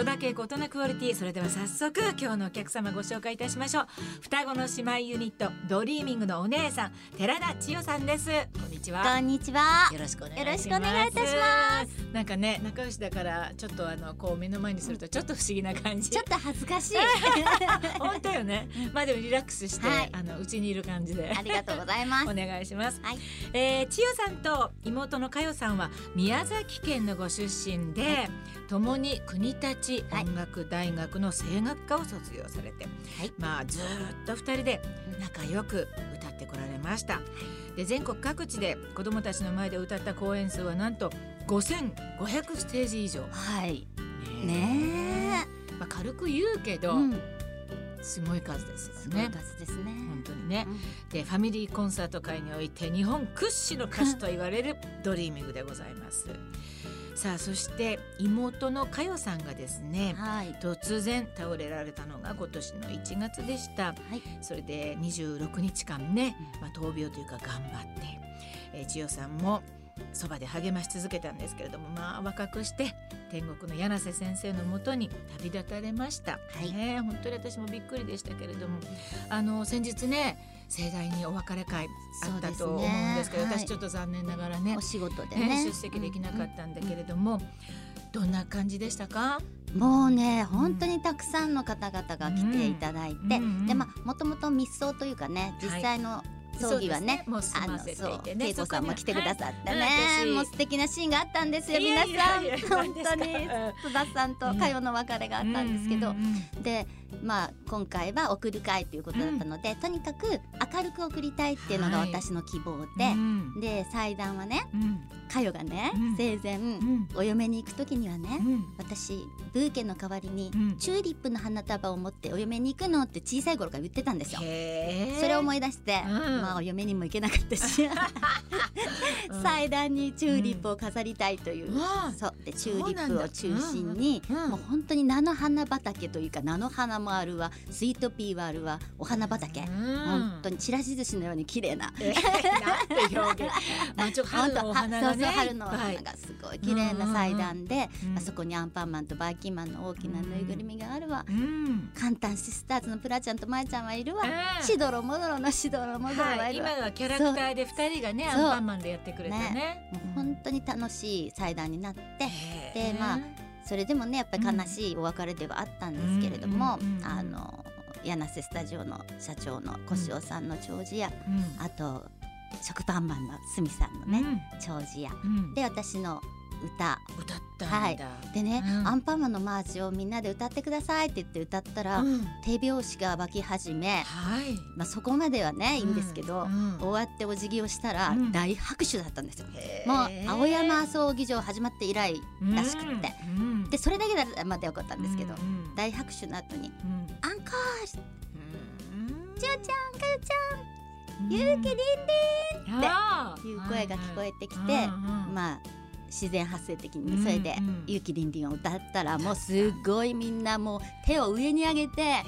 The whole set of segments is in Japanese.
戸田恵子大人クオリティ。それでは早速今日のお客様ご紹介いたしましょう。双子の姉妹ユニットドリーミングのお姉さん寺田千代さんです。こんにちは。こんにちは。よろしくお願いします。なんかね仲良しだからちょっとあのこう目の前にするとちょっと不思議な感じ。ちょっと恥ずかしい。本当よね。まあでもリラックスして、はい。あのうちにいる感じで。ありがとうございます。お願いします。はい。えー、千代さんと妹の佳代さんは宮崎県のご出身で、共に国立音楽大学の声楽科を卒業されて、はいまあずーっと二人で仲良く歌ってこられました。で全国各地で子どもたちの前で歌った公演数はなんと5500ステージ以上。はい。ねねまあ、軽く言うけえ。ど、うん。すごい数ですよすごいね。数ですね。本当にね。うんでファミリーコンサート界において日本屈指の歌手と言われるドリーミングでございます。さあそして妹の嘉代さんがですねはい。突然倒れられたのが今年の1月でした。はい。それで26日間ね、まあ、闘病というか頑張って、えー、千代さんもそばで励まし続けたんですけれどもまあ若くして天国の柳瀬先生のもとに旅立たれました、い。ね本当に私もびっくりでしたけれども。あの先日ね盛大にお別れ会あったと思うんですけどね。はい。私ちょっと残念ながらねお仕事でね。ね。出席できなかったんだけれども、どんな感じでしたか？うんもうね、本当にたくさんの方々が来ていただいて、うん。うんでまあもともと密葬というかね、実際の葬儀はね。そうですもう済あのそいう恵子さんも来てくださってね、はい。もう素敵なシーンがあったんですよ皆さん。本当に津田さんと佳代の別れがあったんですけど、うんうんうんでまあ今回は送る会ということだったので、とにかく明るく送りたいっていうのがはい。私の希望で、うん。で祭壇はねうん佳代がね、うん。生前、うん。お嫁に行く時にはね、うん。私ブーケの代わりに、うん。チューリップの花束を持ってお嫁に行くのって小さい頃から言ってたんですよ。それを思い出して、うん。まあお嫁にも行けなかったし。うん。祭壇にチューリップを飾りたいという、そう。でチューリップを中心に、もう本当に菜の花畑というか菜の花もあるわ。スイートピーはあるわ。お花畑、うん。本当にちらし寿司のように綺麗な。えなんて表現。まあちょっと春のお花がね。春の花がすごい綺麗な祭壇で、うんあそこにアンパンマンとバーキンマンの大きなぬいぐるみがあるわ、うん。カンタンシスターズのプラちゃんとマイちゃんはいるわ、うん。シドロモドロのシドロモドロははいい、るわ、今はキャラクターで二人がねアンパンマンでやってくれたね。もう本当に楽しい祭壇になってでまあそれでもねやっぱり悲しいお別れではあったんですけれども、あの柳瀬スタジオの社長の小塩さんの弔辞や、うん。あと食パンマンの鷲見さんのね、うん。弔辞やうん。で私の歌。歌ったんだ。でね、うん。アンパンマンのマーチをみんなで歌ってくださいって言って歌ったら、うん。手拍子が湧き始め、はい。まあ、そこまではねいいんですけど、うん。終わってお辞儀をしたらうん。大拍手だったんですよ。もう青山葬儀場始まって以来らしくって、うん。でそれだけだったらまだよかったんですけど、うん。うん。大拍手の後にうん「アンコール。うん。ちゅうちゃんかよちゃんゆうきりんりん」っていう声が聞こえてきて、まあ自然発生的にそれでうん。うん「ゆうきりんりん」を歌ったらもうすっごいみんなもう手を上に上げて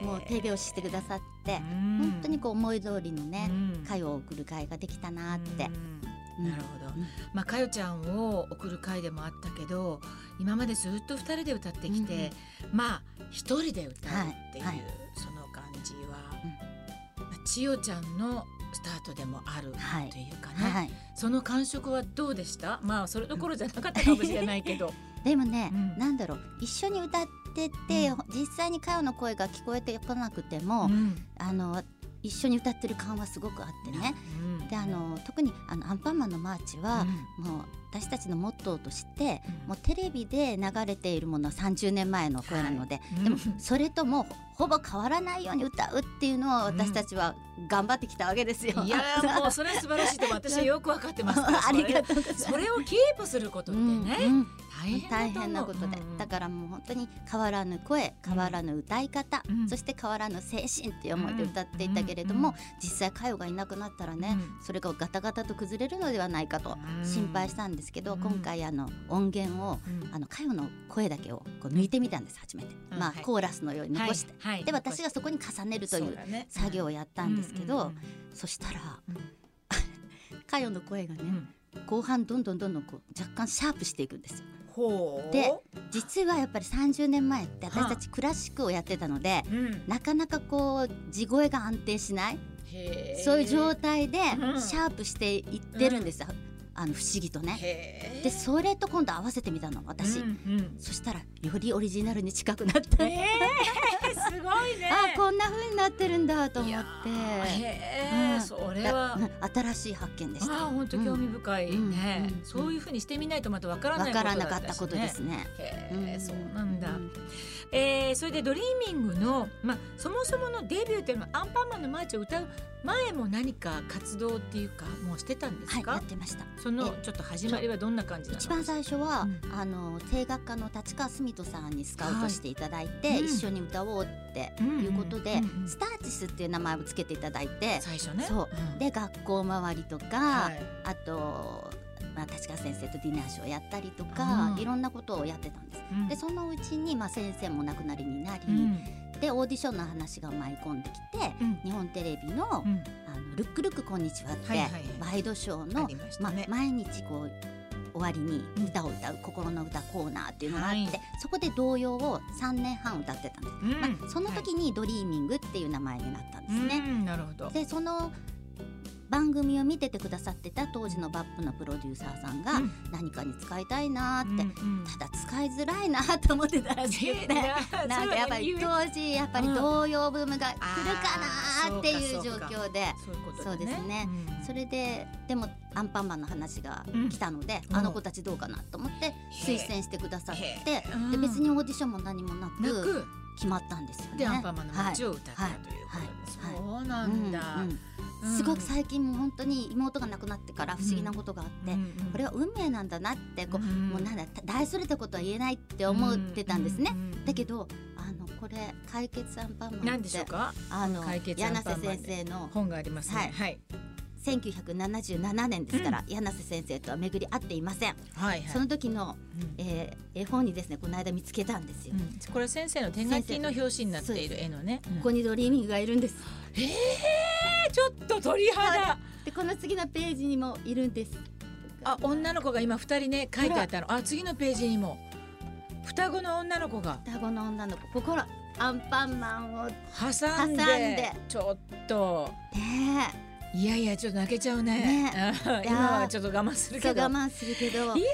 もう手拍子してくださって本当にこう思い通りのね会を送る会ができたなって。うん。なるほど、うん。まあかよちゃんを送る会でもあったけど今までずっと二人で歌ってきて、まあ一人で歌うっていう、はい。はい。その千代ちゃんのスタートでもあるはい。というかね、はい、その感触はどうでした？まあそれどころじゃなかったかもしれないけど。でもね、うん。なんだろう。一緒に歌ってて、う実際にかよの声が聞こえてこなくても、うん。あの一緒に歌ってる感はすごくあってね。うん。であの特にあのアンパンマンのマーチは、もう私たちのモットーとして、うん。もうテレビで流れているものは30年前の声なので、うん。でもそれともほぼ変わらないように歌うっていうのを私たちは頑張ってきたわけですよ。いやーもうそれは素晴らしいと私はよくわかってます。ありがとうございます。それをキープすることってね、うんうん大変大変なことで、うん。だからもう本当に変わらぬ声変わらぬ歌い方、うん。そして変わらぬ精神っていう思いで歌っていたけれども、実際佳代がいなくなったらね、うそれがガタガタと崩れるのではないかとうん。心配したんですけど、うん。今回あの音源をうん。あの佳代の声だけをこう抜いてみたんです初めて、まあ、うんはい。コーラスのように残して、はい。はい。で私がそこに重ねるという作業をやったんですけど、うん。うんそしたらうん。かよの声がね、うん。後半どんどんどんどんこう若干シャープしていくんですよで実はやっぱり30年前ってはあ私たちクラシックをやってたのでうん。なかなかこう地声が安定しないそういう状態でうん。シャープしていってるんです。よ、あの不思議とね。でそれと今度合わせてみたの私、うんうん。そしたらよりオリジナルに近くなって、えー、すごいね。あこんな風になってるんだと思って。うん。それは。新しい発見でした。あ本当興味深い。ね、うん。うん。そういうふうにしてみないとまたわからないわことからなかったことですね。へうん。ーそうなんだ、うん。えーそれでドリーミングの、まあ、そもそものデビューっていうのはアンパンマンのマーチを歌う前も何か活動っていうかもうしてたんですはいか、やってました。そのちょっと始まりはどんな感じ一番最初は、うん。あの声楽家の立川澄人さんにスカウトしていただいて、はい。うん。一緒に歌おうっていうことで、うんうん。うんスターチスっていう名前をつけていただいて、最初ね。そう。うん。で学校周りとか、はい。あと、まあ、立川先生とディナーショーやったりとか、うん。いろんなことをやってたんです。うん。でそのうちに、まあ、先生も亡くなりになり、うん。でオーディションの話が舞い込んできて、うん。日本テレビの「うん。あのルックルックこんにちは」って、はいはいはい。ワイドショーのましたまね毎日こう終わりに歌を歌う、心の歌コーナーっていうのがあって、そこで童謡を3年半歌ってたんです、うんまあ、その時に「ドリーミング」っていう名前になったんですね。なるほどでその番組を見ててくださってた当時のバップのプロデューサーさんがうん。何かに使いたいなーって、うんうん。ただ使いづらいなーと思ってたらしくて。なんかやっぱり当時やっぱり童謡ブームが来るかなーっていう状況で、そうですね。うん。それででもアンパンマンの話が来たので、うんあの子たちどうかなと思って推薦してくださってで別にオーディションも何もなく決まったんですよね。でアンパンマンの街を、を歌ったということではい。そうなんだ。うんうんすごく最近も本当に妹が亡くなってから不思議なことがあって、これは運命なんだなってこう、うんもうなんだ大それたことは言えないって思ってたんですね。だけどあのこれ解決アンパンマンって何でしょうか？あのやなせ先生の本がありますね。はい。はい1977年ですから、やなせ先生とは巡り合っていません、はいはい。その時の、うん。えー絵本にですねこの間見つけたんですよ、うん。これは先生の手書きの表紙になっている絵のね。ここにドリーミングがいるんです。えーちょっと鳥肌。でこの次のページにもいるんです。あ女の子が今二人ね書いてあったの。あ次のページにも。双子の女の子が。双子の女の子。ここらアンパンマンをね挟んで。挟んで。ちょっと。えいやいやちょっと泣けちゃうね。うん。いや今はちょっと我慢するけど。我慢するけど。いや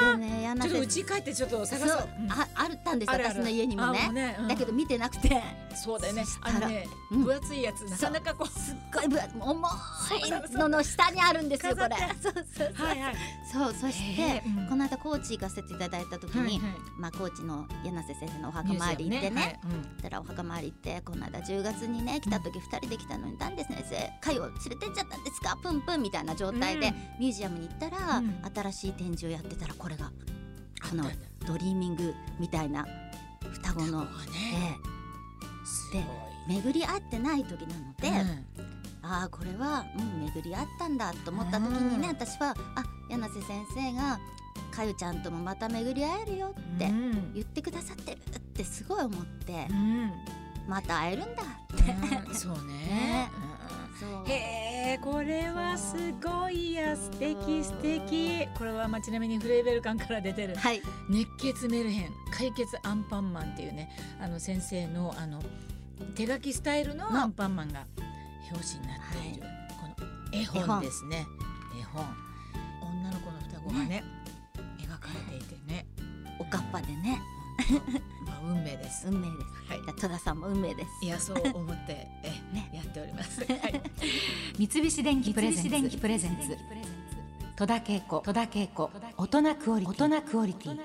でね柳瀬ちょっと家帰ってちょっと探そう。ああったんです私の家にもあねうん。だけど見てなくて。そうだよね。あのねうん。分厚いやつなかなかこう。すっごい分厚い重いのの下にあるんですよこれ。そうそうそう。そうそして、この間高知行かせていただいた時に、まあ高知のやなせ先生のお墓参り行ってね。たらお墓参り行ってこの間10月にね来た時2人で来たのになんで先生。嘉代を連れてっちゃったんですか？プンプンみたいな状態で、うん。ミュージアムに行ったら、うん。新しい展示をやってたらこれがこのドリーミングみたいな双子の、ね。え巡り合ってない時なので、うん。ああこれは、うん、巡り合ったんだと思った時にね、うん。私はあ柳瀬先生がかゆちゃんともまた巡り会えるよってうん。言ってくださってるってすごい思ってう、ん。また会えるんだって、うんそうね。ね。うん。そう。へえこれはすごいや素敵素敵。これはまあちなみにフレーベル館から出てる。はい。熱血メルヘン解決アンパンマンっていうねあの先生のあの手書きスタイルのの。アンパンマンが表紙になっている、この絵絵本本ですね。絵本。女の子の双子がね。描かれていてね。おかっぱでねまあ運命です、運命です。はい。戸田さんも運命です。いやそう思って え、ね。やっております、はい、三菱電機プレゼンツ。電機プレゼンツ。戸田恵子戸田恵子大人クオリティ。大人クオリティ